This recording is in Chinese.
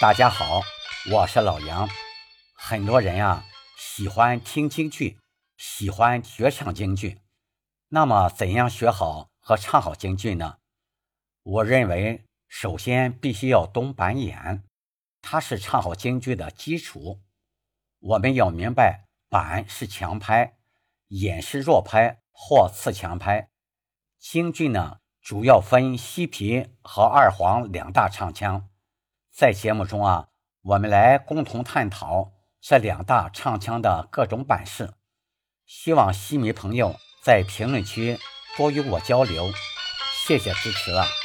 大家好，我是老杨。很多人啊喜欢听京剧，喜欢学唱京剧。那么，怎样学好和唱好京剧呢？我认为，首先必须要懂板眼，它是唱好京剧的基础。我们要明白，板是强拍，眼是弱拍或次强拍。京剧呢？主要分西皮和二黄两大唱腔，在节目中啊，我们来共同探讨这两大唱腔的各种版式。希望西迷朋友在评论区多与我交流，谢谢支持了。